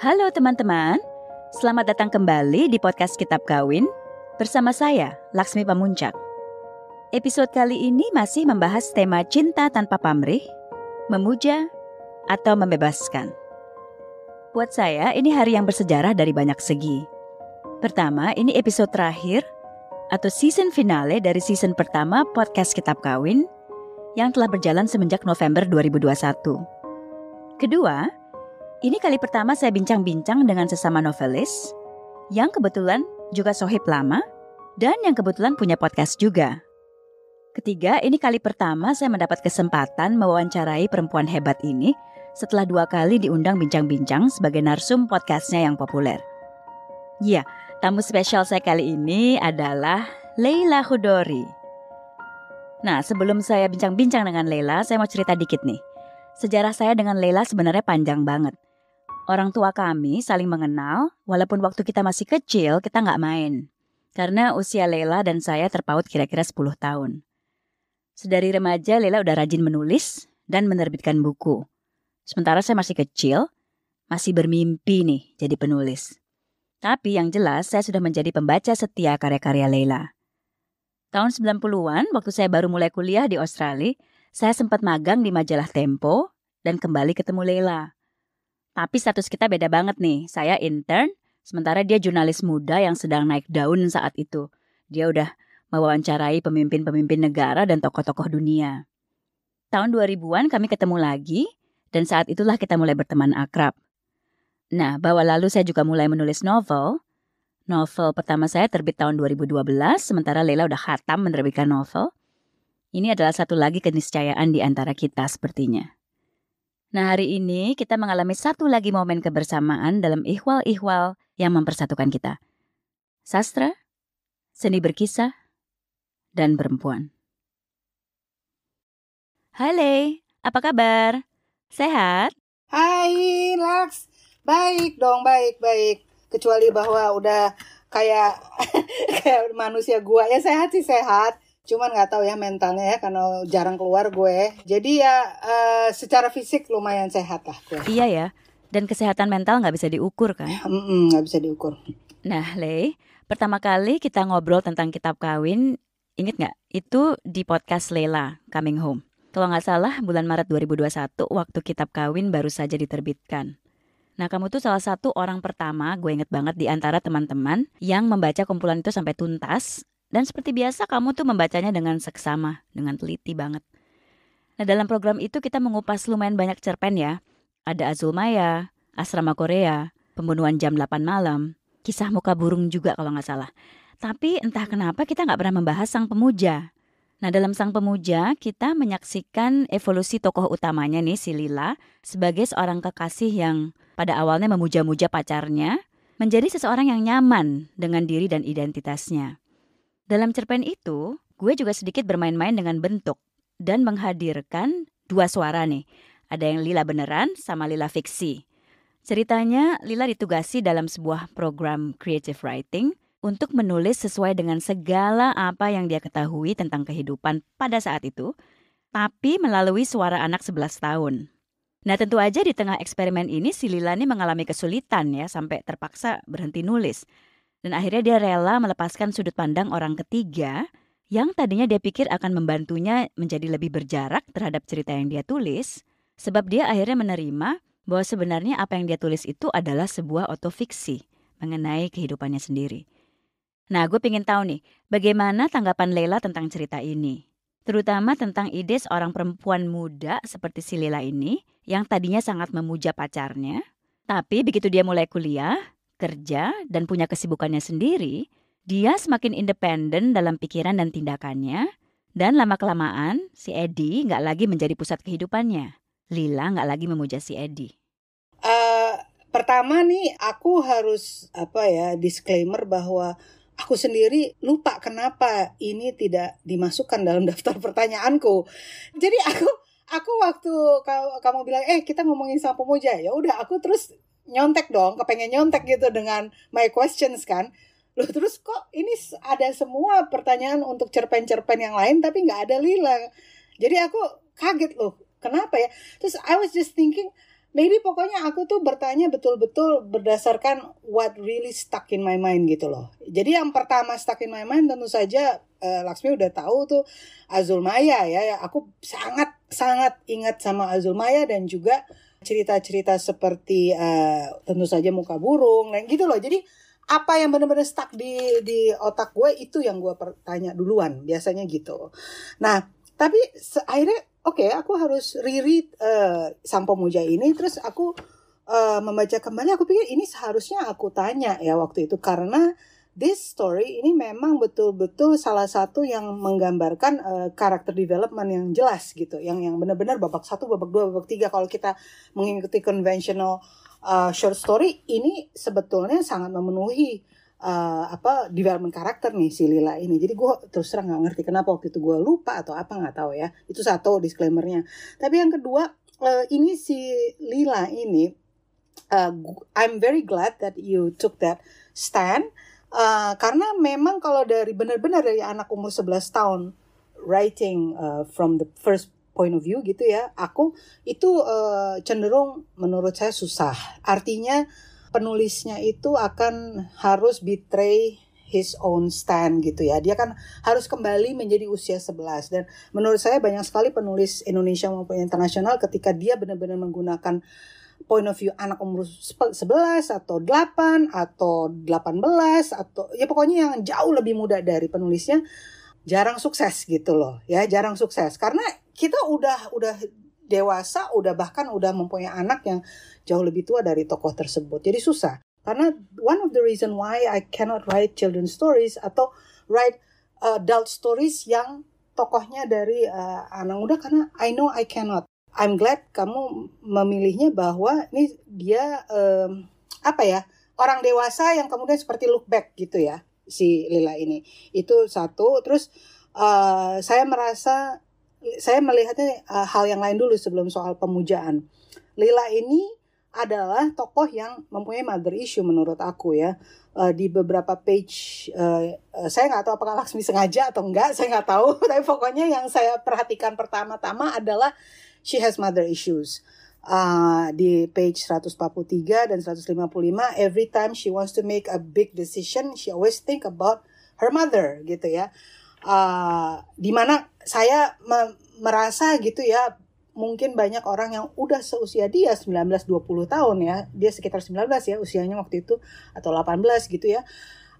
Halo teman-teman, selamat datang kembali di podcast Kitab Kawin bersama saya, Laksmi Pamuncak. Episode kali ini masih membahas tema cinta tanpa pamrih, memuja, atau membebaskan. Buat saya, ini hari yang bersejarah dari banyak segi. Pertama, ini episode terakhir atau season finale dari season pertama podcast Kitab Kawin yang telah berjalan semenjak November 2021. Kedua, ini kali pertama saya bincang-bincang dengan sesama novelis yang kebetulan juga sohib lama dan yang kebetulan punya podcast juga. Ketiga, ini kali pertama saya mendapat kesempatan mewawancarai perempuan hebat ini setelah dua kali diundang bincang-bincang sebagai narsum podcastnya yang populer. Ya, tamu spesial saya kali ini adalah Leila Hudori. Nah, sebelum saya bincang-bincang dengan Leila, saya mau cerita dikit nih. Sejarah saya dengan Leila sebenarnya panjang banget. Orang tua kami saling mengenal, walaupun waktu kita masih kecil kita nggak main. Karena usia Lela dan saya terpaut kira-kira 10 tahun. Sedari remaja Lela udah rajin menulis dan menerbitkan buku. Sementara saya masih kecil, masih bermimpi nih jadi penulis. Tapi yang jelas saya sudah menjadi pembaca setia karya-karya Lela. Tahun 90-an, waktu saya baru mulai kuliah di Australia, saya sempat magang di majalah Tempo dan kembali ketemu Lela. Tapi status kita beda banget nih. Saya intern, sementara dia jurnalis muda yang sedang naik daun saat itu. Dia udah mewawancarai pemimpin-pemimpin negara dan tokoh-tokoh dunia. Tahun 2000-an kami ketemu lagi, dan saat itulah kita mulai berteman akrab. Nah, bahwa lalu saya juga mulai menulis novel. Novel pertama saya terbit tahun 2012, sementara Leila udah khatam menerbitkan novel. Ini adalah satu lagi keniscayaan di antara kita sepertinya. Nah hari ini kita mengalami satu lagi momen kebersamaan dalam ihwal-ihwal yang mempersatukan kita. Sastra, seni berkisah, dan perempuan. Hai Le, apa kabar? Sehat? Hai Laks, baik dong, baik, baik. Kecuali bahwa udah kayak kayak manusia gua ya sehat sih sehat cuman nggak tahu ya mentalnya ya karena jarang keluar gue. Jadi ya uh, secara fisik lumayan sehat lah gue. Iya ya dan kesehatan mental nggak bisa diukur kan? Nggak bisa diukur. Nah Le pertama kali kita ngobrol tentang kitab kawin inget nggak? Itu di podcast Lela Coming Home. Kalau nggak salah bulan Maret 2021 waktu kitab kawin baru saja diterbitkan. Nah, kamu tuh salah satu orang pertama, gue inget banget di antara teman-teman yang membaca kumpulan itu sampai tuntas dan seperti biasa kamu tuh membacanya dengan seksama, dengan teliti banget. Nah dalam program itu kita mengupas lumayan banyak cerpen ya. Ada Azul Maya, Asrama Korea, Pembunuhan Jam 8 Malam, Kisah Muka Burung juga kalau nggak salah. Tapi entah kenapa kita nggak pernah membahas Sang Pemuja. Nah dalam Sang Pemuja kita menyaksikan evolusi tokoh utamanya nih si Lila sebagai seorang kekasih yang pada awalnya memuja-muja pacarnya menjadi seseorang yang nyaman dengan diri dan identitasnya. Dalam cerpen itu, gue juga sedikit bermain-main dengan bentuk dan menghadirkan dua suara nih. Ada yang Lila beneran sama Lila fiksi. Ceritanya, Lila ditugasi dalam sebuah program creative writing untuk menulis sesuai dengan segala apa yang dia ketahui tentang kehidupan pada saat itu, tapi melalui suara anak 11 tahun. Nah tentu aja di tengah eksperimen ini si Lila ini mengalami kesulitan ya sampai terpaksa berhenti nulis. Dan akhirnya dia rela melepaskan sudut pandang orang ketiga yang tadinya dia pikir akan membantunya menjadi lebih berjarak terhadap cerita yang dia tulis, sebab dia akhirnya menerima bahwa sebenarnya apa yang dia tulis itu adalah sebuah otofiksi mengenai kehidupannya sendiri. Nah, gue pengen tahu nih, bagaimana tanggapan Leila tentang cerita ini? Terutama tentang ide seorang perempuan muda seperti si Leila ini, yang tadinya sangat memuja pacarnya, tapi begitu dia mulai kuliah, kerja dan punya kesibukannya sendiri, dia semakin independen dalam pikiran dan tindakannya, dan lama-kelamaan si Edi nggak lagi menjadi pusat kehidupannya. Lila nggak lagi memuja si Edi. Uh, pertama nih, aku harus apa ya disclaimer bahwa aku sendiri lupa kenapa ini tidak dimasukkan dalam daftar pertanyaanku. Jadi aku aku waktu kamu bilang eh kita ngomongin sama pemuja ya udah aku terus nyontek dong, kepengen nyontek gitu dengan my questions kan. Loh terus kok ini ada semua pertanyaan untuk cerpen-cerpen yang lain tapi nggak ada Lila. Jadi aku kaget loh, kenapa ya? Terus I was just thinking, maybe pokoknya aku tuh bertanya betul-betul berdasarkan what really stuck in my mind gitu loh. Jadi yang pertama stuck in my mind tentu saja uh, Laksmi udah tahu tuh Azul Maya ya. Aku sangat sangat ingat sama Azul Maya dan juga cerita-cerita seperti uh, tentu saja muka burung dan gitu loh. Jadi apa yang benar-benar stuck di di otak gue itu yang gue pertanya duluan biasanya gitu. Nah tapi akhirnya oke okay, aku harus reread uh, Sang Pemuja ini terus aku uh, membaca kembali aku pikir ini seharusnya aku tanya ya waktu itu karena this story ini memang betul-betul salah satu yang menggambarkan uh, karakter development yang jelas gitu yang yang benar-benar babak satu babak dua babak tiga kalau kita mengikuti conventional uh, short story ini sebetulnya sangat memenuhi uh, apa development karakter nih si Lila ini. Jadi gue terus terang nggak ngerti kenapa waktu itu gue lupa atau apa nggak tahu ya. Itu satu disclaimernya. Tapi yang kedua uh, ini si Lila ini uh, I'm very glad that you took that stand uh, karena memang kalau dari benar-benar dari anak umur 11 tahun writing uh, from the first point of view gitu ya, aku itu uh, cenderung menurut saya susah. Artinya penulisnya itu akan harus betray his own stand gitu ya. Dia kan harus kembali menjadi usia 11 dan menurut saya banyak sekali penulis Indonesia maupun internasional ketika dia benar-benar menggunakan point of view anak umur 11 atau 8 atau 18 atau ya pokoknya yang jauh lebih muda dari penulisnya jarang sukses gitu loh ya jarang sukses karena kita udah udah dewasa udah bahkan udah mempunyai anak yang jauh lebih tua dari tokoh tersebut. Jadi susah. Karena one of the reason why I cannot write children stories atau write uh, adult stories yang tokohnya dari uh, anak muda karena I know I cannot. I'm glad kamu memilihnya bahwa ini dia um, apa ya orang dewasa yang kemudian seperti look back gitu ya si Lila ini. Itu satu. Terus uh, saya merasa saya melihatnya uh, hal yang lain dulu sebelum soal pemujaan. Lila ini adalah tokoh yang mempunyai mother issue menurut aku ya. Uh, di beberapa page uh, saya nggak tahu apakah Laksmi sengaja atau enggak saya nggak tahu. Tapi pokoknya yang saya perhatikan pertama-tama adalah she has mother issues. Uh, di page 143 dan 155 every time she wants to make a big decision she always think about her mother gitu ya. Uh, di mana saya me merasa gitu ya mungkin banyak orang yang udah seusia dia 19-20 tahun ya dia sekitar 19 ya usianya waktu itu atau 18 gitu ya.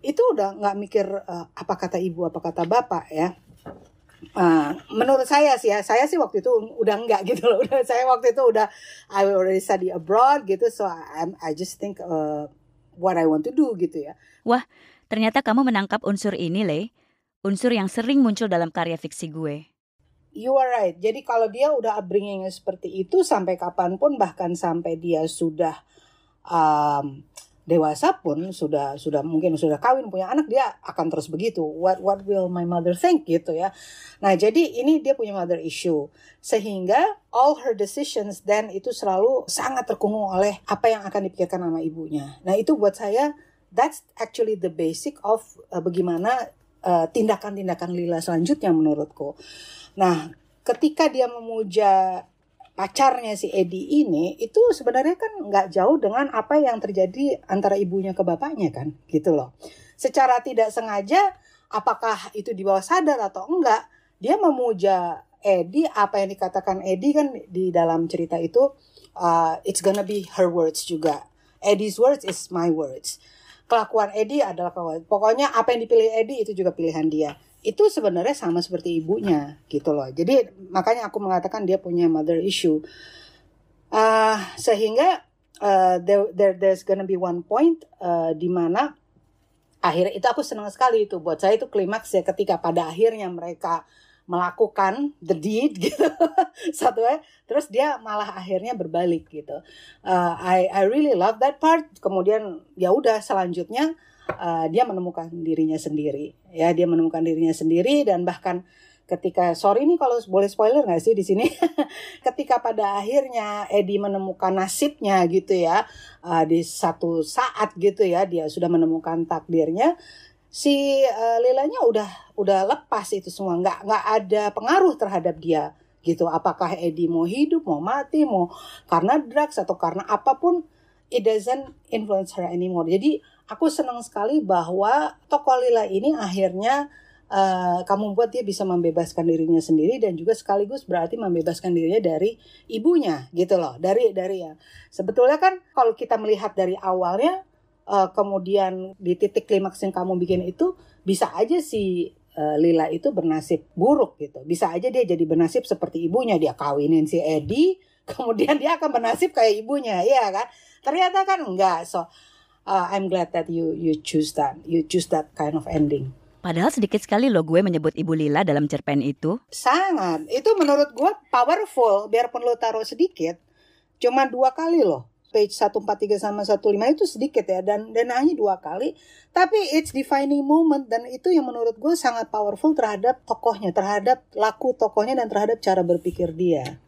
Itu udah nggak mikir uh, apa kata ibu apa kata bapak ya uh, menurut saya sih ya saya sih waktu itu udah enggak gitu loh. Udah saya waktu itu udah I already study abroad gitu so I, I just think uh, what I want to do gitu ya. Wah ternyata kamu menangkap unsur ini le unsur yang sering muncul dalam karya fiksi gue. You are right. Jadi kalau dia udah upbringingnya seperti itu sampai kapan pun bahkan sampai dia sudah um, dewasa pun sudah sudah mungkin sudah kawin punya anak dia akan terus begitu. What what will my mother think gitu ya. Nah jadi ini dia punya mother issue sehingga all her decisions then itu selalu sangat terkungkung oleh apa yang akan dipikirkan sama ibunya. Nah itu buat saya that's actually the basic of uh, bagaimana uh, tindakan-tindakan Lila selanjutnya menurutku. Nah, ketika dia memuja pacarnya si Edi ini itu sebenarnya kan nggak jauh dengan apa yang terjadi antara ibunya ke bapaknya kan gitu loh. Secara tidak sengaja apakah itu di bawah sadar atau enggak dia memuja Edi apa yang dikatakan Edi kan di dalam cerita itu uh, it's gonna be her words juga. Eddie's words is my words. Kelakuan Edi adalah kelakuan. Pokoknya apa yang dipilih Edi itu juga pilihan dia itu sebenarnya sama seperti ibunya gitu loh. Jadi makanya aku mengatakan dia punya mother issue. Uh, sehingga uh, there, there there's gonna be one point uh, di mana akhirnya itu aku senang sekali itu buat saya itu klimaks ya ketika pada akhirnya mereka melakukan the deed gitu satu ya terus dia malah akhirnya berbalik gitu uh, I I really love that part kemudian ya udah selanjutnya uh, dia menemukan dirinya sendiri. Ya dia menemukan dirinya sendiri dan bahkan ketika sorry nih kalau boleh spoiler nggak sih di sini? Ketika pada akhirnya Eddie menemukan nasibnya gitu ya uh, di satu saat gitu ya dia sudah menemukan takdirnya si uh, Lilanya udah udah lepas itu semua. Nggak nggak ada pengaruh terhadap dia gitu. Apakah Edi mau hidup mau mati mau karena drugs atau karena apa pun it doesn't influence her anymore. Jadi aku senang sekali bahwa tokoh Lila ini akhirnya uh, kamu buat dia bisa membebaskan dirinya sendiri dan juga sekaligus berarti membebaskan dirinya dari ibunya gitu loh. Dari dari ya. Sebetulnya kan kalau kita melihat dari awalnya uh, kemudian di titik klimaks yang kamu bikin itu bisa aja si uh, Lila itu bernasib buruk gitu. Bisa aja dia jadi bernasib seperti ibunya. Dia kawinin si Edi kemudian dia akan bernasib kayak ibunya ya kan? Ternyata kan enggak so uh, I'm glad that you you choose that you choose that kind of ending Padahal sedikit sekali loh gue menyebut Ibu Lila dalam cerpen itu. Sangat. Itu menurut gue powerful. Biarpun lo taruh sedikit. Cuma dua kali loh. Page 143 sama 15 itu sedikit ya. Dan, dan hanya dua kali. Tapi it's defining moment. Dan itu yang menurut gue sangat powerful terhadap tokohnya. Terhadap laku tokohnya dan terhadap cara berpikir dia.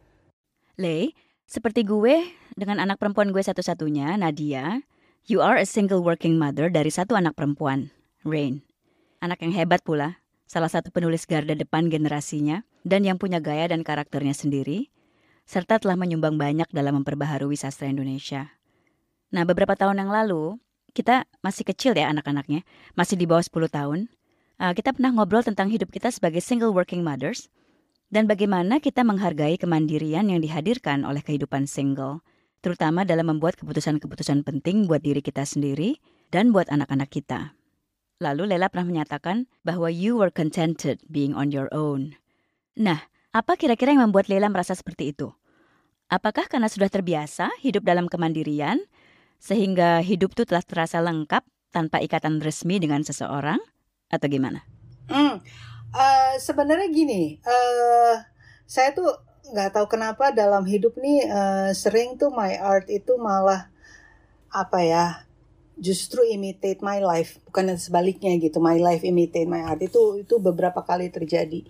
Le, seperti gue dengan anak perempuan gue satu-satunya, Nadia. You are a single working mother dari satu anak perempuan, Rain. Anak yang hebat pula, salah satu penulis garda depan generasinya, dan yang punya gaya dan karakternya sendiri, serta telah menyumbang banyak dalam memperbaharui sastra Indonesia. Nah, beberapa tahun yang lalu, kita masih kecil ya anak-anaknya, masih di bawah 10 tahun. Uh, kita pernah ngobrol tentang hidup kita sebagai single working mothers, dan bagaimana kita menghargai kemandirian yang dihadirkan oleh kehidupan single, terutama dalam membuat keputusan-keputusan penting buat diri kita sendiri dan buat anak-anak kita. Lalu Lela pernah menyatakan bahwa you were contented being on your own. Nah, apa kira-kira yang membuat Lela merasa seperti itu? Apakah karena sudah terbiasa hidup dalam kemandirian, sehingga hidup itu telah terasa lengkap tanpa ikatan resmi dengan seseorang, atau gimana? Hmm, uh, sebenarnya gini, uh, saya tuh nggak tahu kenapa dalam hidup nih uh, sering tuh my art itu malah apa ya justru imitate my life bukan sebaliknya gitu. My life imitate my art. Itu itu beberapa kali terjadi.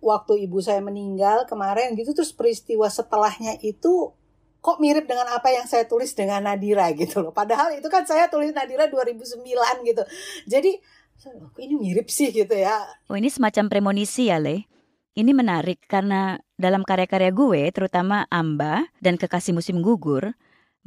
Waktu ibu saya meninggal kemarin gitu terus peristiwa setelahnya itu kok mirip dengan apa yang saya tulis dengan Nadira gitu loh. Padahal itu kan saya tulis Nadira 2009 gitu. Jadi ini mirip sih? gitu ya. Oh ini semacam premonisi ya Le? Ini menarik karena dalam karya-karya gue, terutama Amba dan Kekasih Musim Gugur,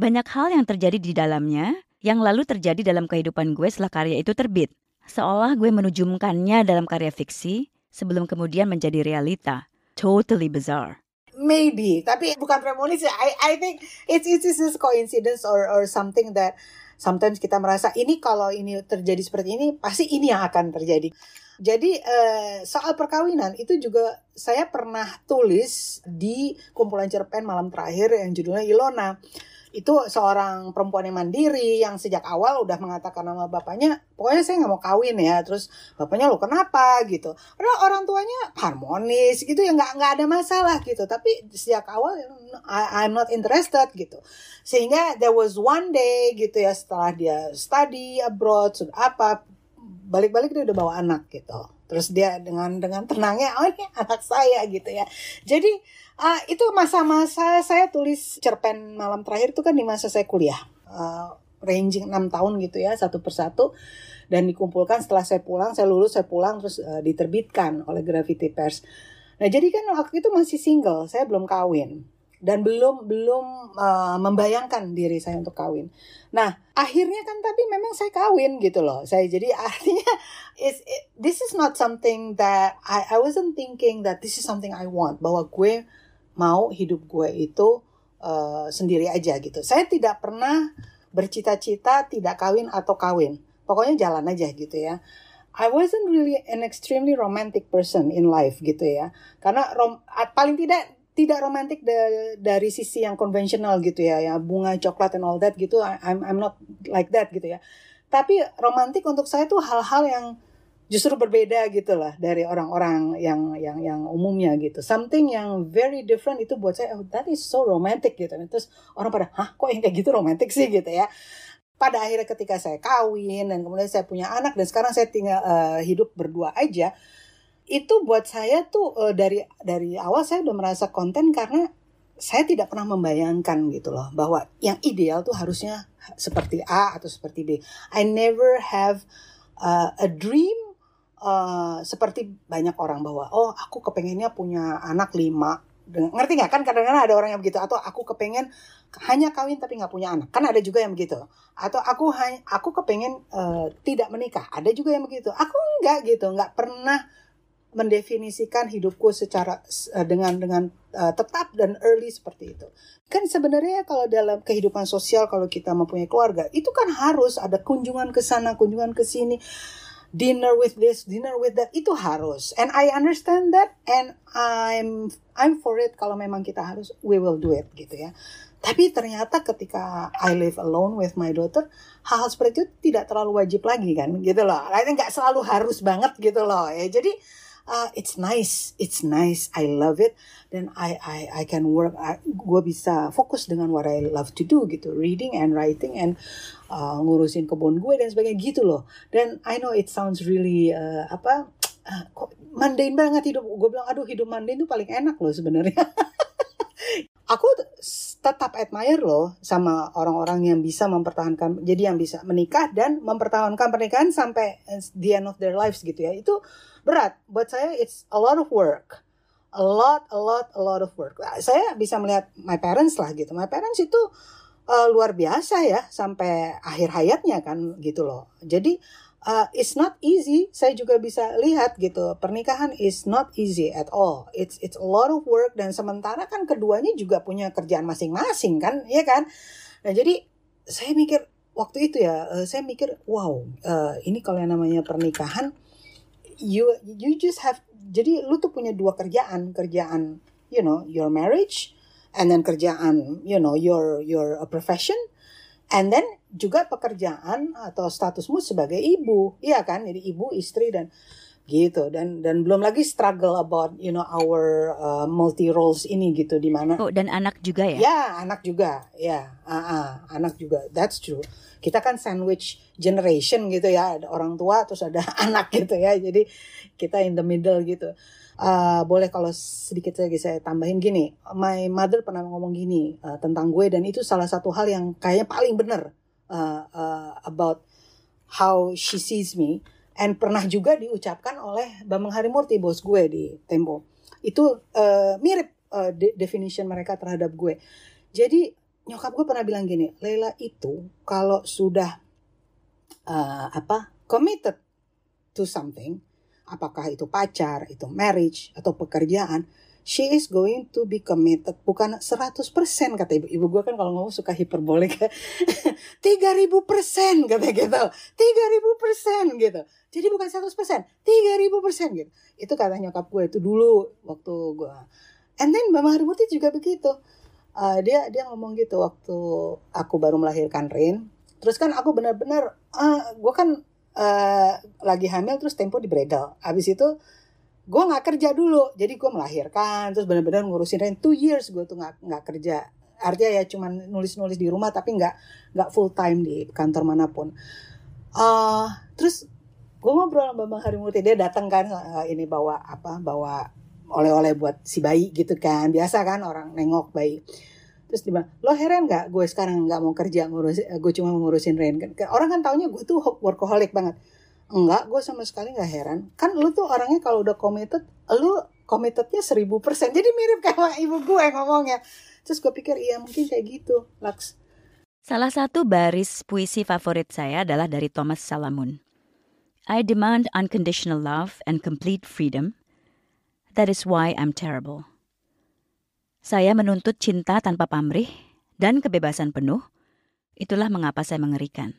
banyak hal yang terjadi di dalamnya yang lalu terjadi dalam kehidupan gue setelah karya itu terbit. Seolah gue menujumkannya dalam karya fiksi sebelum kemudian menjadi realita. Totally bizarre. Maybe, tapi bukan premonisi. I I think it's it's just coincidence or or something that sometimes kita merasa ini kalau ini terjadi seperti ini pasti ini yang akan terjadi. Jadi eh, soal perkawinan itu juga saya pernah tulis di kumpulan cerpen malam terakhir yang judulnya Ilona. Itu seorang perempuan yang mandiri yang sejak awal udah mengatakan nama bapaknya pokoknya saya nggak mau kawin ya terus bapaknya lo kenapa? gitu. Padahal orang tuanya harmonis gitu ya nggak nggak ada masalah gitu. Tapi sejak awal I'm not interested gitu. Sehingga there was one day gitu ya setelah dia study abroad sudah apa balik-balik dia udah bawa anak gitu. Terus dia dengan dengan tenangnya oh ini anak saya gitu ya. Jadi uh, itu masa-masa saya tulis cerpen malam terakhir itu kan di masa saya kuliah. Uh, ranging 6 tahun gitu ya satu persatu. Dan dikumpulkan setelah saya pulang saya lulus saya pulang terus uh, diterbitkan oleh Gravity Pers nah jadi kan waktu itu masih single saya belum kawin dan belum belum uh, membayangkan diri saya untuk kawin. Nah, akhirnya kan tapi memang saya kawin gitu loh. Saya jadi artinya is this is not something that I I wasn't thinking that this is something I want bahwa gue mau hidup gue itu uh, sendiri aja gitu. Saya tidak pernah bercita-cita tidak kawin atau kawin. Pokoknya jalan aja gitu ya. I wasn't really an extremely romantic person in life gitu ya. Karena rom, paling tidak tidak romantik da dari sisi yang konvensional gitu ya, ya bunga coklat and all that gitu. I'm I'm not like that gitu ya. Tapi romantik untuk saya tuh hal-hal yang justru berbeda gitu lah dari orang-orang yang yang yang umumnya gitu. Something yang very different itu buat saya oh that is so romantic gitu. Terus orang pada hah kok yang kayak gitu romantic sih gitu ya. Pada akhirnya ketika saya kawin dan kemudian saya punya anak dan sekarang saya tinggal uh, hidup berdua aja itu buat saya tuh uh, dari dari awal saya udah merasa konten karena saya tidak pernah membayangkan gitu loh bahwa yang ideal tuh harusnya seperti A atau seperti B. I never have uh, a dream uh, seperti banyak orang bahwa oh aku kepengennya punya anak lima. Ngerti nggak? Kan kadang-kadang ada orang yang begitu. Atau aku kepengen hanya kawin tapi nggak punya anak. Kan ada juga yang begitu. Atau aku aku kepengen uh, tidak menikah. Ada juga yang begitu. Aku nggak gitu. Nggak pernah mendefinisikan hidupku secara uh, dengan dengan uh, tetap dan early seperti itu kan sebenarnya kalau dalam kehidupan sosial kalau kita mempunyai keluarga itu kan harus ada kunjungan ke sana kunjungan ke sini dinner with this, dinner with that itu harus. And I understand that and I'm I'm for it kalau memang kita harus we will do it gitu ya. Tapi ternyata ketika I live alone with my daughter, hal-hal seperti itu tidak terlalu wajib lagi kan gitu loh. Lainnya nggak selalu harus banget gitu loh ya. Jadi uh, it's nice, it's nice, I love it. Dan I I I can work, gue bisa fokus dengan what I love to do gitu, reading and writing and uh, ngurusin kebun gue dan sebagainya gitu loh. Dan I know it sounds really uh, apa, uh, kok mundane banget hidup. Gue bilang, aduh hidup mundane itu paling enak loh sebenarnya. aku tetap admire loh sama orang-orang yang bisa mempertahankan jadi yang bisa menikah dan mempertahankan pernikahan sampai the end of their lives gitu ya itu berat buat saya it's a lot of work a lot a lot a lot of work saya bisa melihat my parents lah gitu my parents itu uh, luar biasa ya sampai akhir hayatnya kan gitu loh jadi uh, it's not easy. Saya juga bisa lihat gitu, pernikahan is not easy at all. It's it's a lot of work dan sementara kan keduanya juga punya kerjaan masing-masing kan, ya kan? Nah jadi saya mikir waktu itu ya, uh, saya mikir wow, ini kalau yang namanya pernikahan, you you just have jadi lu tuh punya dua kerjaan, kerjaan you know your marriage, and then kerjaan you know your your profession, and then juga pekerjaan atau statusmu sebagai ibu, iya kan? Jadi ibu, istri dan gitu. Dan dan belum lagi struggle about you know our uh, multi roles ini gitu di mana oh dan anak juga ya? Ya anak juga. Ya uh, uh, anak juga. That's true kita kan sandwich generation gitu ya. Ada orang tua terus ada anak gitu ya. Jadi kita in the middle gitu. Uh, boleh kalau sedikit lagi saya tambahin gini. My mother pernah ngomong gini uh, tentang gue dan itu salah satu hal yang kayaknya paling benar uh, uh, about how she sees me. And pernah juga diucapkan oleh Bambang Harimurti bos gue di Tempo. Itu uh, mirip uh, de definition mereka terhadap gue. Jadi nyokap gue pernah bilang gini Leila itu kalau sudah uh, apa committed to something apakah itu pacar itu marriage atau pekerjaan she is going to be committed. Bukan 100% kata ibu. Ibu gue kan kalau ngomong suka hiperbolik. Tiga ribu persen kata gitu. Tiga ribu persen gitu. Jadi bukan 100% tiga ribu persen gitu. Itu kata nyokap gue itu dulu waktu gue and then Mama Harimurti juga begitu uh, dia dia ngomong gitu waktu aku baru melahirkan Rin. Terus kan aku benar-benar uh, gue kan uh, lagi hamil terus tempo di bredel. Abis itu gue nggak kerja dulu. Jadi gue melahirkan terus benar-benar ngurusin rent two years gue tuh nggak nggak kerja. Artinya ya cuman nulis-nulis di rumah tapi nggak nggak full time di kantor mana pun. Uh, terus gue ngobrol sama Bang Harimurti. Dia datang kan uh, ini bawa apa bawa oleh-oleh buat si bayi gitu kan biasa kan orang nengok bayi terus dia bilang lo heran nggak gue sekarang nggak mau kerja ngurus gue cuma ngurusin kan orang kan taunya gue tuh workaholic banget Enggak, gue sama sekali nggak heran. Kan lu tuh orangnya kalau udah committed, lu committednya seribu persen. Jadi mirip kayak ibu gue ngomongnya. Terus gue pikir iya mungkin kayak gitu, Laks. Salah satu baris puisi favorit saya adalah dari Thomas Salamun. I demand unconditional love and complete freedom. That is why I'm terrible. Saya menuntut cinta tanpa pamrih dan kebebasan penuh. Itulah mengapa saya mengerikan.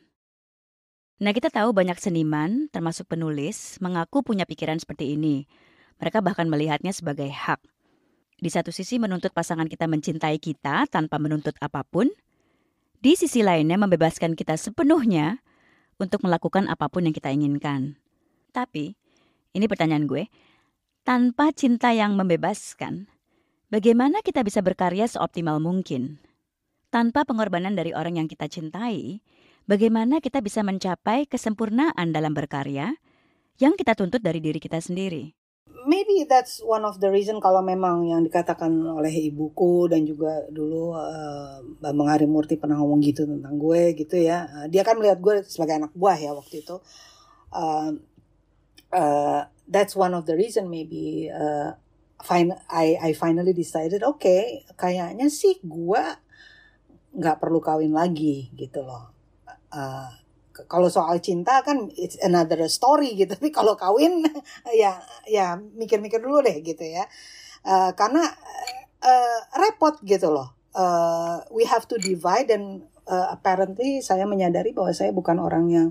Nah, kita tahu banyak seniman, termasuk penulis, mengaku punya pikiran seperti ini. Mereka bahkan melihatnya sebagai hak. Di satu sisi menuntut pasangan kita mencintai kita tanpa menuntut apa pun. Di sisi lainnya membebaskan kita sepenuhnya untuk melakukan apa pun yang kita inginkan. Tapi, ini pertanyaan gue, tanpa cinta yang membebaskan, bagaimana kita bisa berkarya seoptimal mungkin? Tanpa pengorbanan dari orang yang kita cintai, bagaimana kita bisa mencapai kesempurnaan dalam berkarya yang kita tuntut dari diri kita sendiri. Maybe that's one of the reason kalau memang yang dikatakan oleh ibuku dan juga dulu uh, Bambang Harimurti pernah ngomong gitu tentang gue gitu ya. Uh, dia kan melihat gue sebagai anak buah ya waktu itu. Uh, uh, that's one of the reason maybe uh, fin I I finally decided oke okay, kayaknya sih gue nggak perlu kawin lagi gitu loh. Uh, kalau soal cinta kan it's another story gitu tapi kalau kawin ya ya mikir-mikir dulu deh gitu ya. Uh, karena uh, repot gitu loh. Uh, we have to divide dan uh, apparently saya menyadari bahwa saya bukan orang yang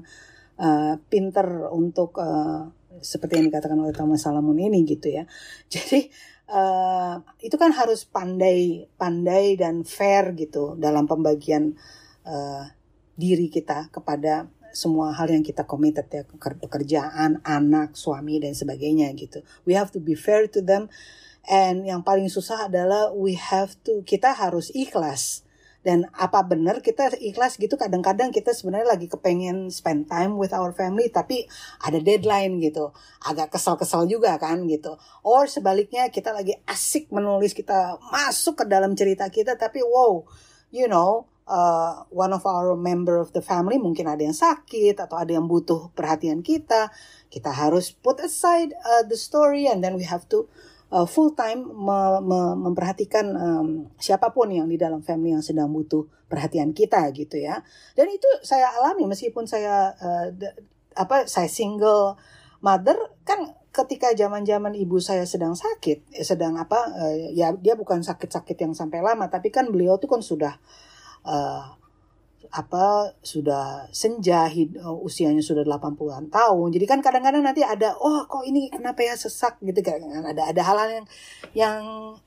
uh, pinter untuk uh, seperti yang dikatakan oleh Thomas Salamun ini gitu ya. Jadi uh, itu kan harus pandai pandai dan fair gitu dalam pembagian uh, diri kita kepada semua hal yang kita committed ya pekerjaan anak suami dan sebagainya gitu. We have to be fair to them. And yang paling susah adalah we have to kita harus ikhlas dan apa benar kita ikhlas gitu kadang-kadang kita sebenarnya lagi kepengen spend time with our family tapi ada deadline gitu. Agak kesal-kesal juga kan gitu. Or sebaliknya kita lagi asik menulis kita masuk ke dalam cerita kita tapi wow you know uh, one of our member of the family mungkin ada yang sakit atau ada yang butuh perhatian kita kita harus put aside uh, the story and then we have to uh, full time me me memperhatikan um, siapa pun yang di dalam family yang sedang butuh perhatian kita gitu ya. Dan itu saya alami meskipun saya uh, apa saya single mother kan ketika zaman-zaman ibu saya sedang sakit, eh, sedang apa uh, ya dia bukan sakit-sakit yang sampai lama tapi kan beliau tuh kan sudah uh, apa sudah senja hid, uh, usianya sudah 80-an tahun. Jadi kan kadang-kadang nanti ada oh kok ini kenapa ya sesak gitu kan ada ada hal-hal yang yang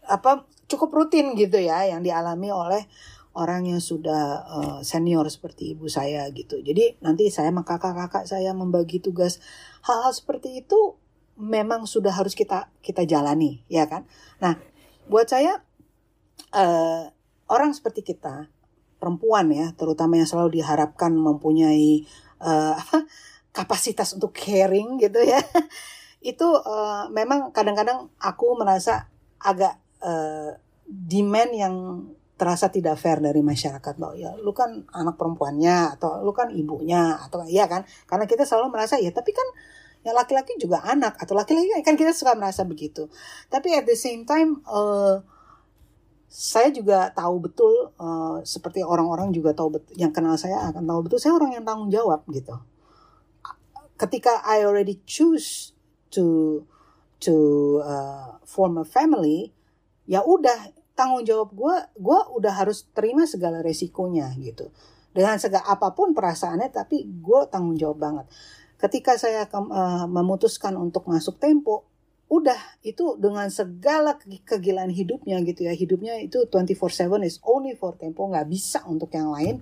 apa cukup rutin gitu ya yang dialami oleh orang yang sudah uh, senior seperti ibu saya gitu. Jadi nanti saya sama kakak-kakak saya membagi tugas hal-hal seperti itu memang sudah harus kita kita jalani ya kan. Nah, buat saya uh, orang seperti kita perempuan ya, terutama yang selalu diharapkan mempunyai uh, apa kapasitas untuk caring gitu ya. Itu uh, memang kadang-kadang aku merasa agak uh, demand yang terasa tidak fair dari masyarakat. Bahwa ya lu kan anak perempuannya atau lu kan ibunya atau ya kan? Karena kita selalu merasa ya tapi kan ya laki-laki juga anak atau laki-laki kan kita suka merasa begitu. Tapi at the same time uh, saya juga tahu betul uh, seperti orang-orang juga tahu betul yang kenal saya akan tahu betul saya orang yang tanggung jawab gitu. Ketika I already choose to to uh, form a family, ya udah tanggung jawab gue, gue udah harus terima segala resikonya gitu. Dengan segala apa pun perasaannya, tapi gue tanggung jawab banget. Ketika saya uh, memutuskan untuk masuk tempo, udah itu dengan segala kegilaan hidupnya gitu ya. Hidupnya itu 24/7 is only for tempo nggak bisa untuk yang lain.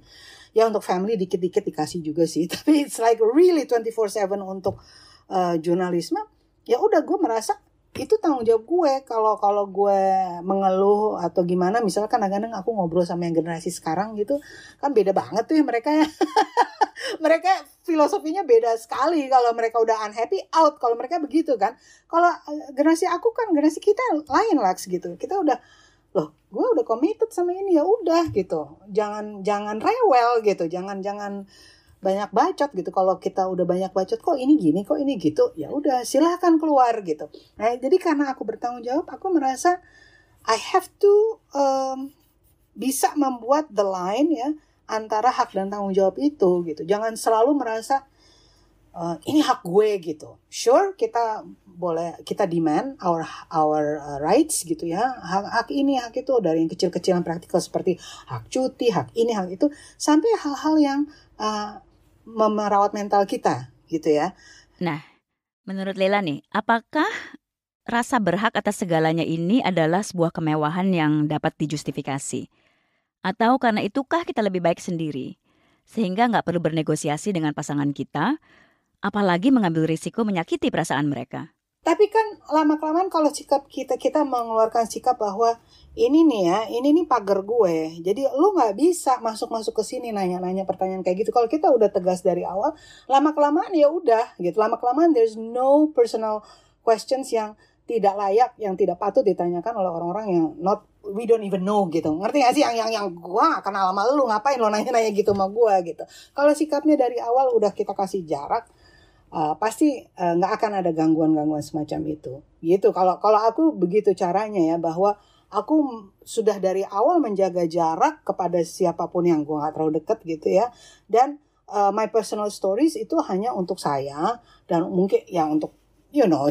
Ya untuk family dikit-dikit dikasih juga sih. Tapi it's like really 24/7 untuk uh, jurnalisme. Ya udah gue merasa itu tanggung jawab gue. Kalau kalau gue mengeluh atau gimana misalnya kadang-kadang aku ngobrol sama yang generasi sekarang gitu kan beda banget tuh ya mereka ya. Mereka filosofinya beda sekali. Kalau mereka udah unhappy out. Kalau mereka begitu kan. Kalau eh, generasi aku kan generasi kita lain lah gitu. Kita udah loh gue udah committed sama ini ya udah gitu. Jangan jangan rewel gitu. Jangan jangan banyak bacot gitu. Kalau kita udah banyak bacot kok ini gini kok ini gitu? Ya udah silahkan keluar gitu. Nah jadi karena aku bertanggung jawab aku merasa I have to um, bisa membuat the line ya antara hak dan tanggung jawab itu gitu. Jangan selalu merasa uh, ini hak gue gitu. Sure kita boleh kita demand our our uh, rights gitu ya. Hak hak ini hak itu dari yang kecil-kecil yang praktikal seperti hak cuti hak ini hak itu sampai hal-hal yang uh, merawat mental kita gitu ya. Nah, menurut Lela nih, apakah rasa berhak atas segalanya ini adalah sebuah kemewahan yang dapat dijustifikasi? Atau karena itukah kita lebih baik sendiri? Sehingga nggak perlu bernegosiasi dengan pasangan kita, apalagi mengambil risiko menyakiti perasaan mereka. Tapi kan lama-kelamaan kalau sikap kita, kita mengeluarkan sikap bahwa ini nih ya, ini nih pagar gue. Jadi lu nggak bisa masuk-masuk ke sini nanya-nanya pertanyaan kayak gitu. Kalau kita udah tegas dari awal, lama kelamaan ya udah gitu. Lama kelamaan there's no personal questions yang tidak layak, yang tidak patut ditanyakan oleh orang-orang yang not we don't even know gitu. Ngerti gak sih yang yang yang gue gak kenal sama lu ngapain lo nanya-nanya gitu sama gue gitu. Kalau sikapnya dari awal udah kita kasih jarak, uh, pasti nggak uh, akan ada gangguan-gangguan semacam itu. Gitu. Kalau kalau aku begitu caranya ya bahwa aku sudah dari awal menjaga jarak kepada siapa pun yang gue nggak terlalu deket gitu ya dan uh, my personal stories itu hanya untuk saya dan mungkin yang untuk you know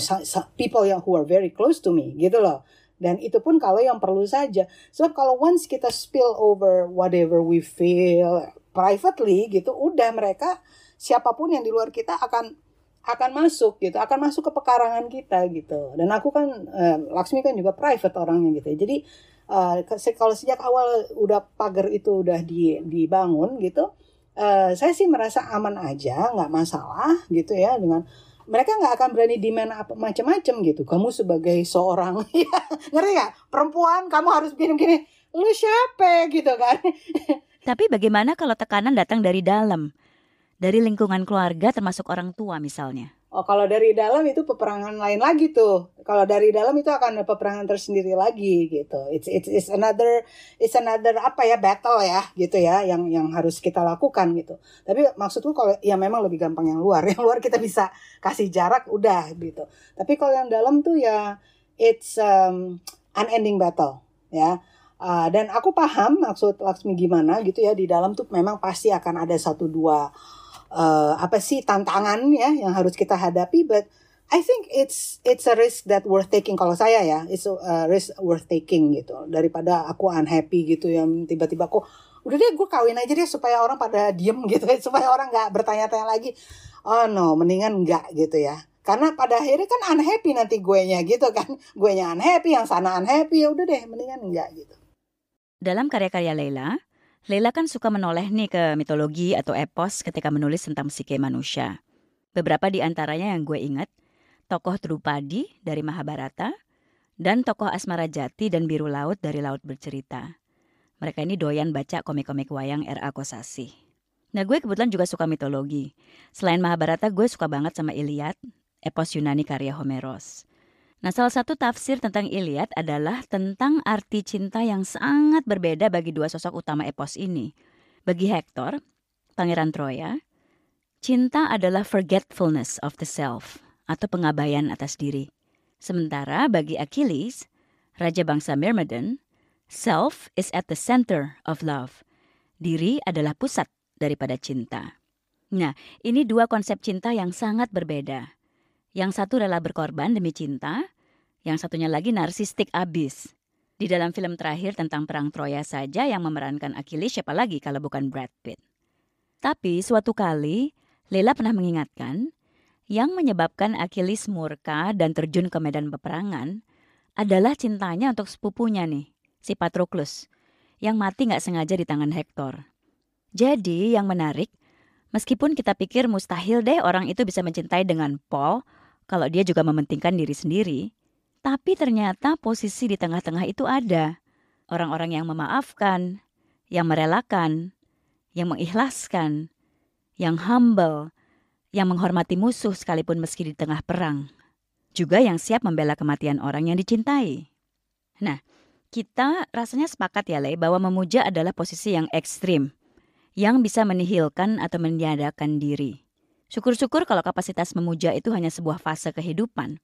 people yang who are very close to me gitu loh dan itu pun kalau yang perlu saja sebab kalau once kita spill over whatever we feel privately gitu udah mereka siapa pun yang di luar kita akan akan masuk gitu, akan masuk ke pekarangan kita gitu. Dan aku kan uh, Laksmi kan juga private orangnya gitu. Jadi uh, kalau sejak awal udah pagar itu udah di, dibangun gitu, uh, saya sih merasa aman aja, nggak masalah gitu ya dengan mereka nggak akan berani demand apa macam-macam gitu. Kamu sebagai seorang, ya, ngerti nggak? Perempuan, kamu harus begini-begini. Lu siapa gitu kan? Tapi bagaimana kalau tekanan datang dari dalam? Dari lingkungan keluarga termasuk orang tua misalnya? Oh, kalau dari dalam itu peperangan lain lagi tuh. Kalau dari dalam itu akan ada peperangan tersendiri lagi gitu. It's it's it's another it's another apa ya battle ya gitu ya yang yang harus kita lakukan gitu. Tapi maksudku kalau ya memang lebih gampang yang luar. Yang luar kita bisa kasih jarak udah gitu. Tapi kalau yang dalam tuh ya it's um, unending battle ya. Uh, dan aku paham maksud Laksmi gimana gitu ya di dalam tuh memang pasti akan ada satu dua uh, apa sih tantangan ya yang harus kita hadapi but I think it's it's a risk that worth taking. Kalau saya ya it's a risk worth taking gitu. Daripada aku unhappy gitu yang tiba-tiba kok udah deh gue kawin aja deh supaya orang pada diem gitu ya supaya orang nggak bertanya-tanya lagi. Oh no mendingan nggak gitu ya. Karena pada akhirnya kan unhappy nanti gue nya gitu kan. Gue nya unhappy yang sana unhappy ya udah deh mendingan enggak gitu. Dalam karya-karya Leila Leila kan suka menoleh nih ke mitologi atau epos ketika menulis tentang psike manusia. Beberapa di antaranya yang gue ingat, tokoh Drupadi dari Mahabharata, dan tokoh Asmara Jati dan Biru Laut dari Laut Bercerita. Mereka ini doyan baca komik-komik wayang R.A. Kosasi. Nah gue kebetulan juga suka mitologi. Selain Mahabharata gue suka banget sama Iliad, epos Yunani karya Homeros. Nah, salah satu tafsir tentang Iliad adalah tentang arti cinta yang sangat berbeda bagi dua sosok utama epos ini. Bagi Hector, pangeran Troya, cinta adalah forgetfulness of the self atau pengabaian atas diri. Sementara bagi Achilles, raja bangsa Myrmidon, self is at the center of love. Diri adalah pusat daripada cinta. Nah, ini dua konsep cinta yang sangat berbeda. Yang satu rela berkorban demi cinta, yang satunya lagi narsistik abis. Di dalam film terakhir tentang Perang Troya saja yang memerankan Achilles siapa lagi kalau bukan Brad Pitt. Tapi suatu kali, Lela pernah mengingatkan, yang menyebabkan Achilles murka dan terjun ke medan peperangan adalah cintanya untuk sepupunya nih, si Patroclus, yang mati nggak sengaja di tangan Hector. Jadi yang menarik, meskipun kita pikir mustahil deh orang itu bisa mencintai dengan Paul, kalau dia juga mementingkan diri sendiri. Tapi ternyata posisi di tengah-tengah itu ada. Orang-orang yang memaafkan, yang merelakan, yang mengikhlaskan, yang humble, yang menghormati musuh sekalipun meski di tengah perang. Juga yang siap membela kematian orang yang dicintai. Nah, kita rasanya sepakat ya Le bahwa memuja adalah posisi yang ekstrim, yang bisa menihilkan atau meniadakan diri. Syukur-syukur kalau kapasitas memuja itu hanya sebuah fase kehidupan.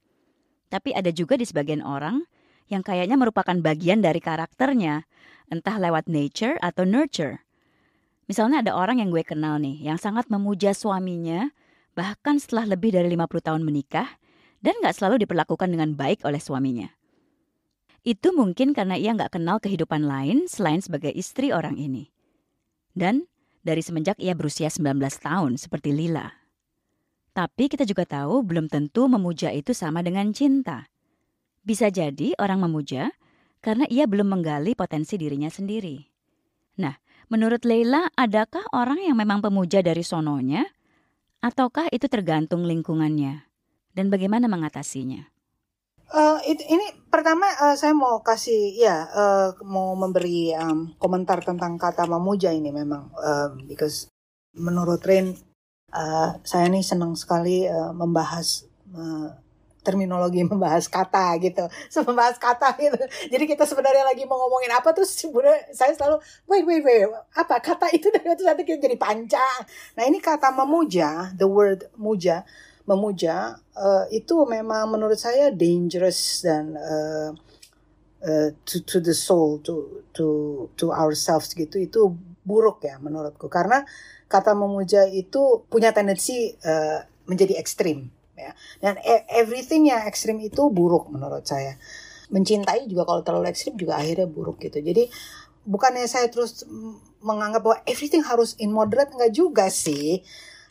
Tapi ada juga di sebagian orang yang kayaknya merupakan bagian dari karakternya, entah lewat nature atau nurture. Misalnya ada orang yang gue kenal nih, yang sangat memuja suaminya, bahkan setelah lebih dari 50 tahun menikah, dan gak selalu diperlakukan dengan baik oleh suaminya. Itu mungkin karena ia gak kenal kehidupan lain selain sebagai istri orang ini. Dan dari semenjak ia berusia 19 tahun seperti Lila. Tapi kita juga tahu belum tentu memuja itu sama dengan cinta. Bisa jadi orang memuja karena ia belum menggali potensi dirinya sendiri. Nah, menurut Leila, adakah orang yang memang pemuja dari sononya? Ataukah itu tergantung lingkungannya? Dan bagaimana mengatasinya? Uh, it, ini pertama uh, saya mau kasih ya uh, mau memberi um, komentar tentang kata memuja ini memang uh, because menurut Rin uh, saya nih senang sekali uh, membahas uh, terminologi membahas kata gitu. Membahas kata gitu. Jadi kita sebenarnya lagi mau ngomongin apa tuh sebenarnya saya selalu wait wait wait apa? Kata itu dari itu nanti kita jadi panjang nah ini kata memuja the word muja memuja uh, itu memang menurut saya dangerous dan uh, uh, to to the soul to to to ourselves gitu. Itu buruk ya menurutku. Karena kata memuja itu punya tendensi uh, menjadi ekstrim ya. Dan e, everything yang ekstrim itu buruk menurut saya. Mencintai juga kalau terlalu ekstrim juga akhirnya buruk gitu. Jadi bukannya saya terus menganggap bahwa everything harus in moderate enggak juga sih.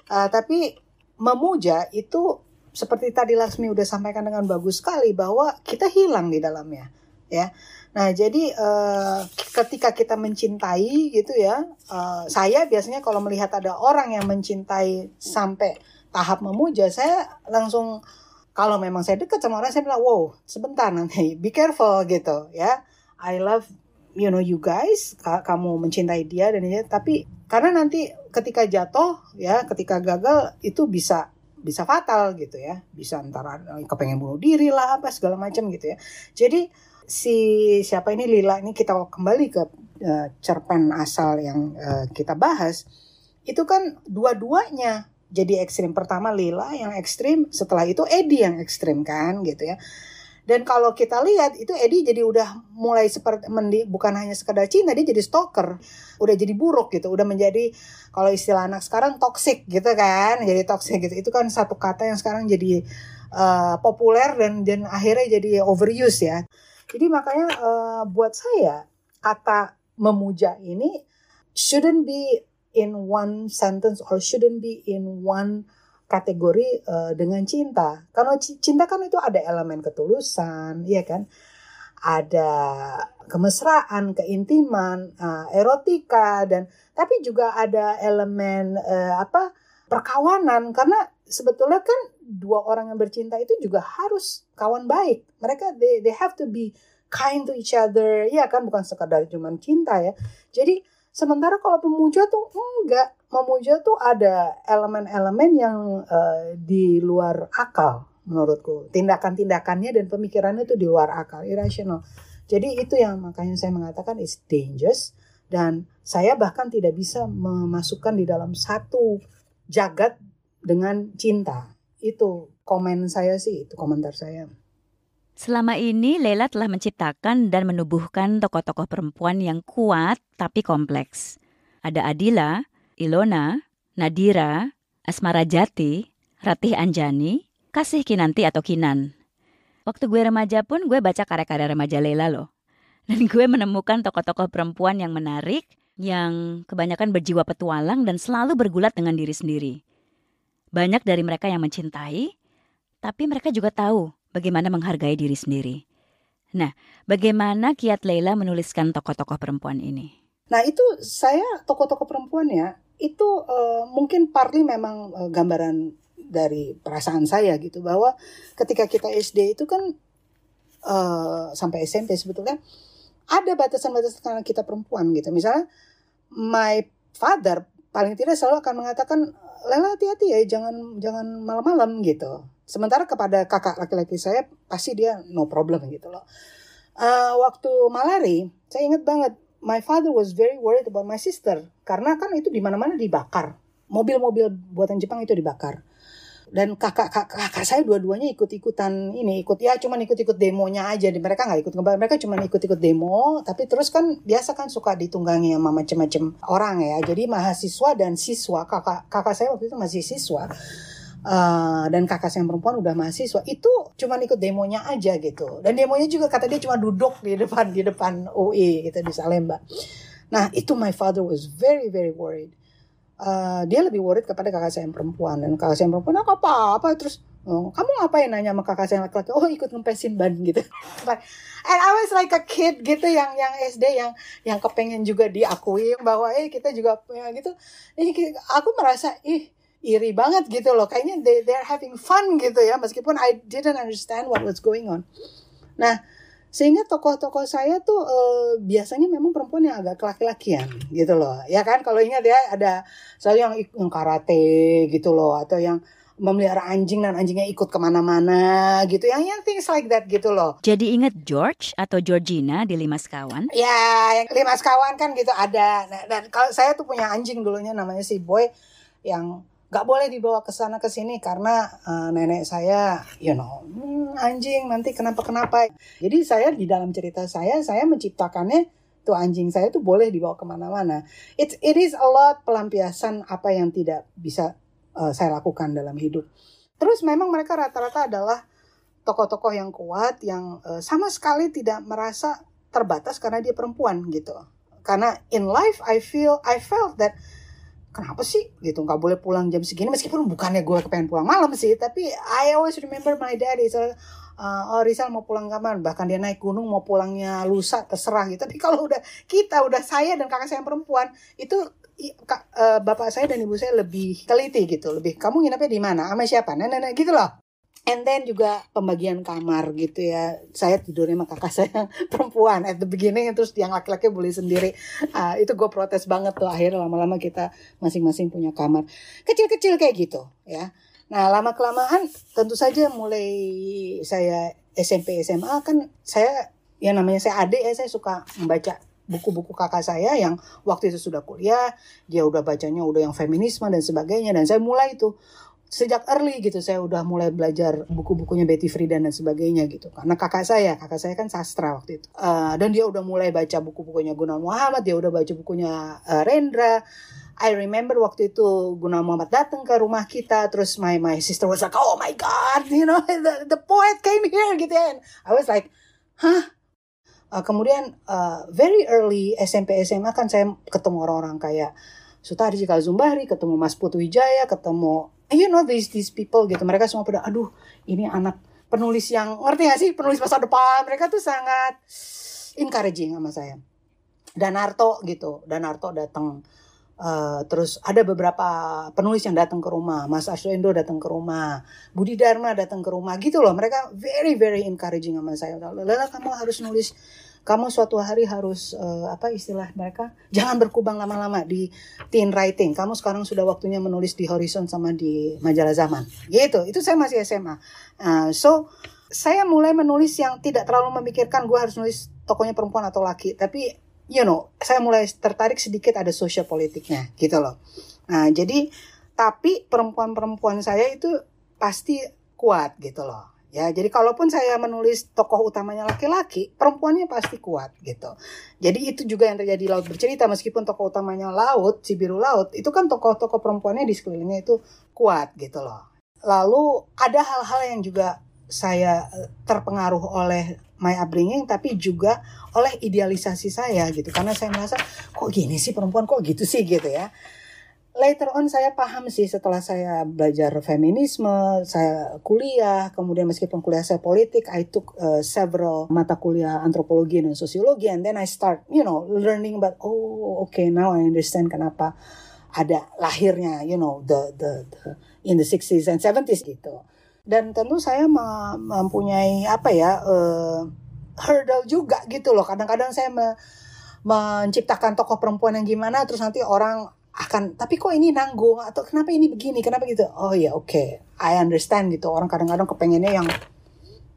Uh, tapi memuja itu seperti tadi Laksmi udah sampaikan dengan bagus sekali bahwa kita hilang di dalamnya ya Nah, jadi uh, ketika kita mencintai gitu ya, uh, saya biasanya kalau melihat ada orang yang mencintai sampai tahap memuja, saya langsung kalau memang saya dekat sama orang saya bilang, wow, sebentar nanti, be careful gitu ya. I love you know you guys, kamu mencintai dia dan dia, tapi karena nanti ketika jatuh ya, ketika gagal itu bisa bisa fatal gitu ya, bisa antara eh, kepengen bunuh diri lah apa segala macam gitu ya. Jadi si siapa ini Lila ini kita kembali ke uh, cerpen asal yang uh, kita bahas. Itu kan dua-duanya jadi ekstrim. Pertama Lila yang ekstrim setelah itu Edi yang ekstrim kan gitu ya. Dan kalau kita lihat itu Edi jadi udah mulai seperti mendi, bukan hanya sekedar cinta dia jadi stalker. Udah jadi buruk gitu udah menjadi kalau istilah anak sekarang toxic gitu kan jadi toxic gitu. Itu kan satu kata yang sekarang jadi uh, populer dan dan akhirnya jadi overuse ya jadi makanya uh, buat saya kata memuja ini shouldn't be in one sentence or shouldn't be in one kategori uh, dengan cinta. Karena cinta kan itu ada elemen ketulusan, ya kan? Ada kemesraan, keintiman, uh, erotika dan tapi juga ada elemen uh, apa? perkawanan karena sebetulnya kan dua orang yang bercinta itu juga harus kawan baik. Mereka they they have to be kind to each other. Ya kan bukan sekadar cuma cinta ya. Jadi sementara kalau pemuja tuh enggak. Memuja tuh ada elemen-elemen yang uh, di luar akal menurutku. Tindakan-tindakannya dan pemikirannya itu di luar akal, irrational. Jadi itu yang makanya saya mengatakan is dangerous dan saya bahkan tidak bisa memasukkan di dalam satu jagat dengan cinta. Itu komen saya sih, itu komentar saya. Selama ini Lela telah menciptakan dan menubuhkan tokoh-tokoh perempuan yang kuat tapi kompleks. Ada Adila, Ilona, Nadira, Asmara Jati, Ratih Anjani, Kasih Kinanti atau Kinan. Waktu gue remaja pun gue baca karya-karya remaja Lela loh. Dan gue menemukan tokoh-tokoh perempuan yang menarik, yang kebanyakan berjiwa petualang dan selalu bergulat dengan diri sendiri. Banyak dari mereka yang mencintai, tapi mereka juga tahu bagaimana menghargai diri sendiri. Nah, bagaimana kiat Leila menuliskan tokoh-tokoh perempuan ini? Nah, itu saya tokoh-tokoh perempuan ya, itu uh, mungkin partly memang uh, gambaran dari perasaan saya gitu bahwa ketika kita SD itu kan uh, sampai SMP sebetulnya ada batasan-batasan karena kita perempuan gitu. Misalnya my father paling tidak selalu akan mengatakan Lela hati-hati ya jangan jangan malam-malam gitu. Sementara kepada kakak laki-laki saya pasti dia no problem gitu loh. Uh, waktu malari saya ingat banget my father was very worried about my sister karena kan itu di mana-mana dibakar. Mobil-mobil buatan Jepang itu dibakar dan kakak kakak, kakak saya dua-duanya ikut-ikutan ini ikut ya cuman ikut-ikut demonya aja. Mereka nggak ikut ngebak mereka cuman ikut-ikut demo. Tapi terus kan biasa kan suka ditunggangi sama macem-macem orang ya. Jadi mahasiswa dan siswa kakak kakak saya waktu itu masih siswa Uh, dan kakak saya yang perempuan udah mahasiswa itu cuman ikut demonya aja gitu. Dan demonya juga kata dia cuma duduk di depan di depan UI gitu di Salemba. Nah itu my father was very very worried uh, dia lebih worried kepada kakak saya yang perempuan. Dan kakak saya yang perempuan apa apa apa terus oh, kamu ngapain nanya sama kakak saya yang laki-laki? Oh ikut ngempesin ban gitu. And I was like a kid gitu yang yang SD yang yang kepengen juga diakui bahwa eh kita juga ya, gitu. Ini aku merasa ih iri banget gitu loh. Kayaknya they they're having fun gitu ya meskipun I didn't understand what was going on. Nah sehingga tokoh-tokoh saya tuh uh, biasanya memang perempuan yang agak laki-lakian gitu loh. Ya kan? Kalau ingat ya ada saya yang yang karate gitu loh atau yang memelihara anjing dan anjingnya ikut ke mana-mana gitu. Yang yang things like that gitu loh. Jadi ingat George atau Georgina di Lima Sekawan? Ya yang Lima Sekawan kan gitu ada. Nah, dan kalau saya tuh punya anjing dulunya namanya si Boy yang nggak boleh dibawa ke sana ke sini karena uh, nenek saya you know hmm, anjing nanti kenapa kenapa jadi saya di dalam cerita saya saya menciptakannya tuh anjing saya tuh boleh dibawa ke mana-mana. It it is a lot pelampiasan apa yang tidak bisa uh, saya lakukan dalam hidup. Terus memang mereka rata-rata adalah tokoh-tokoh yang kuat yang uh, sama sekali tidak merasa terbatas karena dia perempuan gitu. Karena in life I feel I felt that kenapa sih? Gitu nggak boleh pulang jam segini meskipun bukannya gue kepengen pulang malam sih tapi I always remember my daddy so, uh, oh Rizal mau pulang kapan? Bahkan dia naik gunung mau pulangnya lusa terserah gitu. Tapi kalau udah kita udah saya dan kakak saya yang perempuan itu uh, bapak saya dan ibu saya lebih teliti gitu lebih kamu nginepnya di mana? Sama siapa? Nenek-nenek gitu loh And then juga pembagian kamar gitu ya. Saya tidurnya sama kakak saya perempuan at the beginning terus yang laki-laki boleh sendiri. Uh, itu gue protes banget tuh akhirnya lama-lama kita masing-masing punya kamar. Kecil-kecil kayak gitu ya. Nah lama kelamaan tentu saja mulai saya SMP SMA kan saya ya namanya saya adik ya saya suka membaca buku-buku kakak saya yang waktu itu sudah kuliah dia udah bacanya udah yang feminisme dan sebagainya dan saya mulai itu sejak early gitu saya udah mulai belajar buku-bukunya Betty Friedan dan sebagainya gitu. Karena kakak saya kakak saya kan sastra waktu itu. Uh, dan dia udah mulai baca buku-bukunya Gunawan Muhammad dia udah baca bukunya uh, Rendra. I remember waktu itu Gunawan Muhammad datang ke rumah kita terus my my sister was like oh my god you know the, the poet came here gitu kan I was like hah uh, kemudian uh, very early SMP SMA kan saya ketemu orang-orang kayak Sutari Cikal Zumbari, ketemu Mas Putu Wijaya, ketemu you know these these people gitu mereka semua pada aduh ini anak penulis yang ngerti gak sih? Penulis masa depan. Mereka tuh sangat encouraging sama saya. Dan Arto gitu dan Arto datang Uh, terus ada beberapa penulis yang datang ke rumah, Mas Arswendo datang ke rumah, Budi Dharma datang ke rumah, gitu loh. Mereka very very encouraging sama saya. Lala kamu harus nulis kamu suatu hari harus uh, apa istilah mereka? Jangan berkubang lama-lama di teen writing. Kamu sekarang sudah waktunya menulis di Horizon sama di majalah zaman. Gitu. Itu saya masih SMA uh, eh, so saya mulai menulis yang tidak terlalu memikirkan gue harus nulis tokonya perempuan atau laki. Tapi you know saya mulai tertarik sedikit ada sosial politiknya. Gitu loh. Nah jadi tapi perempuan-perempuan saya itu pasti kuat gitu loh Ya, jadi kalaupun saya menulis tokoh utamanya laki-laki, perempuannya pasti kuat gitu. Jadi itu juga yang terjadi laut bercerita. Meskipun tokoh utamanya laut, si biru laut, itu kan tokoh-tokoh perempuannya di sekelilingnya itu kuat gitu loh. Lalu ada hal-hal yang juga saya eh, terpengaruh oleh my upbringing tapi juga oleh idealisasi saya gitu. Karena saya merasa kok gini sih perempuan? Kok gitu sih? Gitu ya later on saya paham sih setelah saya belajar feminisme, saya kuliah, kemudian meskipun kuliah saya politik, I took uh, several mata kuliah antropologi dan sosiologi, and then I start, you know, learning about, oh, okay, now I understand kenapa ada lahirnya, you know, the the, the in the 60s and 70s gitu. Dan tentu saya mempunyai apa ya uh, hurdle juga gitu loh. Kadang-kadang saya me menciptakan tokoh perempuan yang gimana, terus nanti orang akan tapi kok ini nanggung? Atau kenapa ini begini? Kenapa gitu? Oh ya oke. Okay. I understand gitu. Orang kadang-kadang kepengennya yang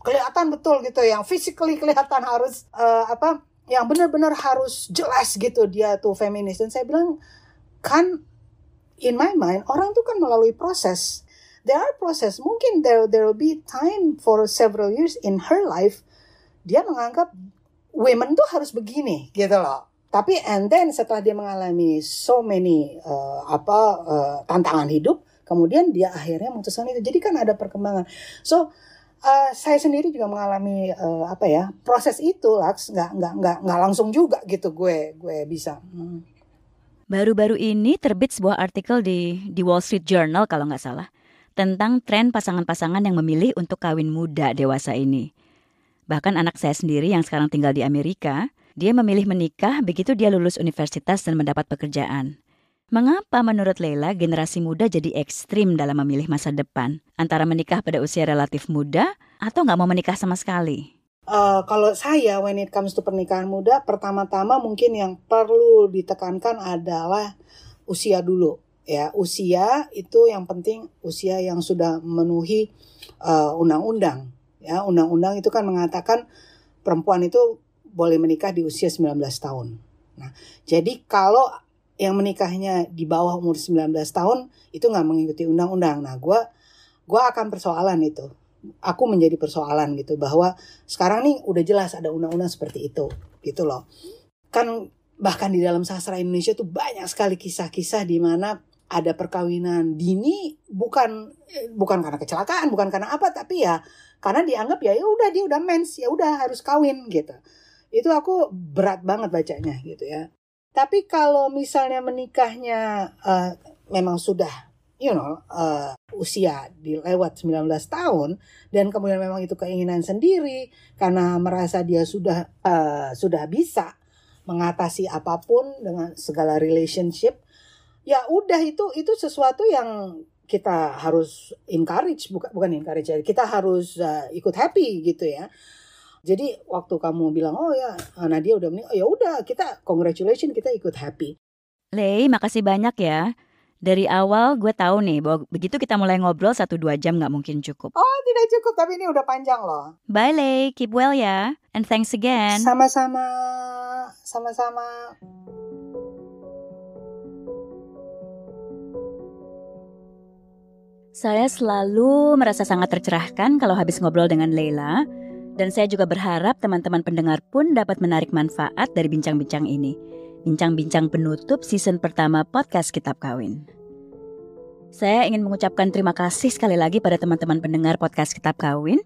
kelihatan betul gitu yang physically kelihatan harus uh, apa yang benar-benar harus jelas gitu dia tuh feminis. Dan saya bilang kan in my mind orang tuh kan melalui proses. There are process. Mungkin there there will be time for several years in her life dia menganggap women tuh harus begini gitu loh tapi and then setelah dia mengalami so many uh, apa uh, tantangan hidup, kemudian dia akhirnya memutuskan itu. Jadi kan ada perkembangan. So uh, saya sendiri juga mengalami uh, apa ya proses itu, Laks nggak nggak nggak nggak langsung juga gitu gue gue bisa. Hmm. Baru-baru ini terbit sebuah artikel di di Wall Street Journal kalau nggak salah tentang tren pasangan-pasangan yang memilih untuk kawin muda dewasa ini. Bahkan anak saya sendiri yang sekarang tinggal di Amerika, dia memilih menikah begitu dia lulus universitas dan mendapat pekerjaan. Mengapa menurut Leila generasi muda jadi ekstrim dalam memilih masa depan? Antara menikah pada usia relatif muda atau nggak mau menikah sama sekali? Uh, kalau saya, when it comes to pernikahan muda, pertama-tama mungkin yang perlu ditekankan adalah usia dulu. Ya, usia itu yang penting usia yang sudah memenuhi uh, undang-undang. ya, undang-undang itu kan mengatakan perempuan itu boleh menikah di usia 19 tahun. Nah, jadi kalau yang menikahnya di bawah umur 19 tahun itu nggak mengikuti undang-undang. Nah, gue gue akan persoalan itu. Aku menjadi persoalan gitu bahwa sekarang nih udah jelas ada undang-undang seperti itu gitu loh. Kan bahkan di dalam sastra Indonesia tuh banyak sekali kisah-kisah di mana ada perkawinan dini bukan bukan karena kecelakaan, bukan karena apa, tapi ya karena dianggap ya, ya udah dia udah mens, ya udah harus kawin gitu. Itu aku berat banget bacanya gitu ya. Tapi kalau misalnya menikahnya uh, memang sudah you know uh, usia di lewat 19 tahun dan kemudian memang itu keinginan sendiri karena merasa dia sudah uh, sudah bisa mengatasi apa pun dengan segala relationship ya udah itu itu sesuatu yang kita harus encourage bukan bukan encourage ya kita harus uh, ikut happy gitu ya jadi waktu kamu bilang oh ya Nadia udah menikah oh ya udah kita congratulations kita ikut happy Lei makasih banyak ya dari awal gue tahu nih bahwa begitu kita mulai ngobrol satu dua jam nggak mungkin cukup. Oh tidak cukup tapi ini udah panjang loh. Bye Lei, keep well ya, and thanks again. Sama-sama, sama-sama. Saya selalu merasa sangat tercerahkan kalau habis ngobrol dengan Leila, dan saya juga berharap teman-teman pendengar pun dapat menarik manfaat dari bincang-bincang ini. Bincang-bincang penutup season pertama podcast Kitab Kawin. Saya ingin mengucapkan terima kasih sekali lagi pada teman-teman pendengar podcast Kitab Kawin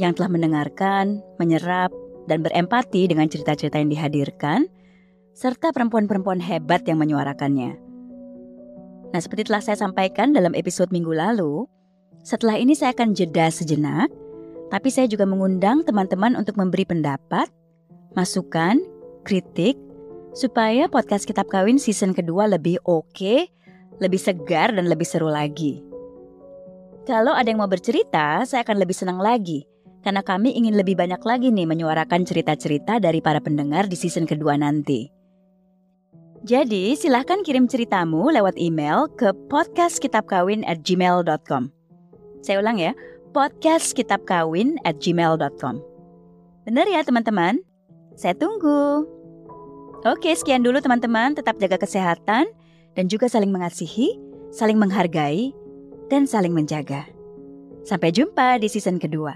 yang telah mendengarkan, menyerap, dan berempati dengan cerita-cerita yang dihadirkan, serta perempuan-perempuan hebat yang menyuarakannya. Nah, seperti telah saya sampaikan dalam episode minggu lalu, setelah ini saya akan jeda sejenak, tapi saya juga mengundang teman-teman untuk memberi pendapat, masukan, kritik, supaya podcast Kitab Kawin season kedua lebih oke, okay, lebih segar, dan lebih seru lagi. Kalau ada yang mau bercerita, saya akan lebih senang lagi, karena kami ingin lebih banyak lagi nih menyuarakan cerita-cerita dari para pendengar di season kedua nanti. Jadi silahkan kirim ceritamu lewat email ke podcastkitabkawin at gmail.com. Saya ulang ya, podcastkitabkawin at gmail.com. Benar ya teman-teman? Saya tunggu. Oke, sekian dulu teman-teman. Tetap jaga kesehatan dan juga saling mengasihi, saling menghargai, dan saling menjaga. Sampai jumpa di season kedua.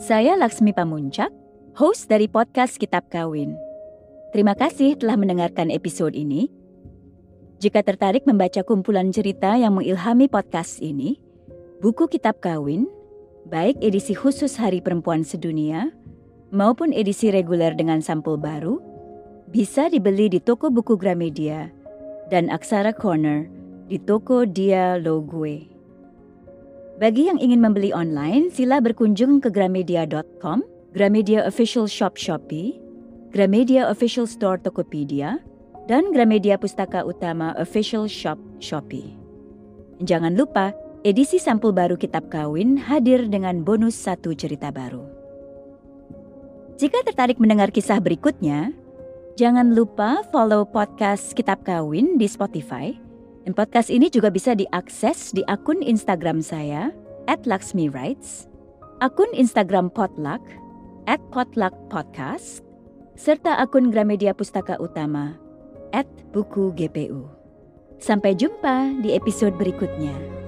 Saya Laksmi Pamuncak host dari podcast Kitab Kawin. Terima kasih telah mendengarkan episode ini. Jika tertarik membaca kumpulan cerita yang mengilhami podcast ini, buku Kitab Kawin, baik edisi khusus Hari Perempuan Sedunia maupun edisi reguler dengan sampul baru, bisa dibeli di toko buku Gramedia dan Aksara Corner di toko Dia Logue. Bagi yang ingin membeli online, sila berkunjung ke gramedia.com Gramedia Official Shop Shopee, Gramedia Official Store Tokopedia, dan Gramedia Pustaka Utama Official Shop Shopee. Jangan lupa, edisi sampul baru Kitab Kawin hadir dengan bonus satu cerita baru. Jika tertarik mendengar kisah berikutnya, jangan lupa follow podcast Kitab Kawin di Spotify. Dan podcast ini juga bisa diakses di akun Instagram saya, at Laksmi Writes, akun Instagram Potluck, at Potluck Podcast, serta akun Gramedia Pustaka Utama Buku GPU. Sampai jumpa di episode berikutnya.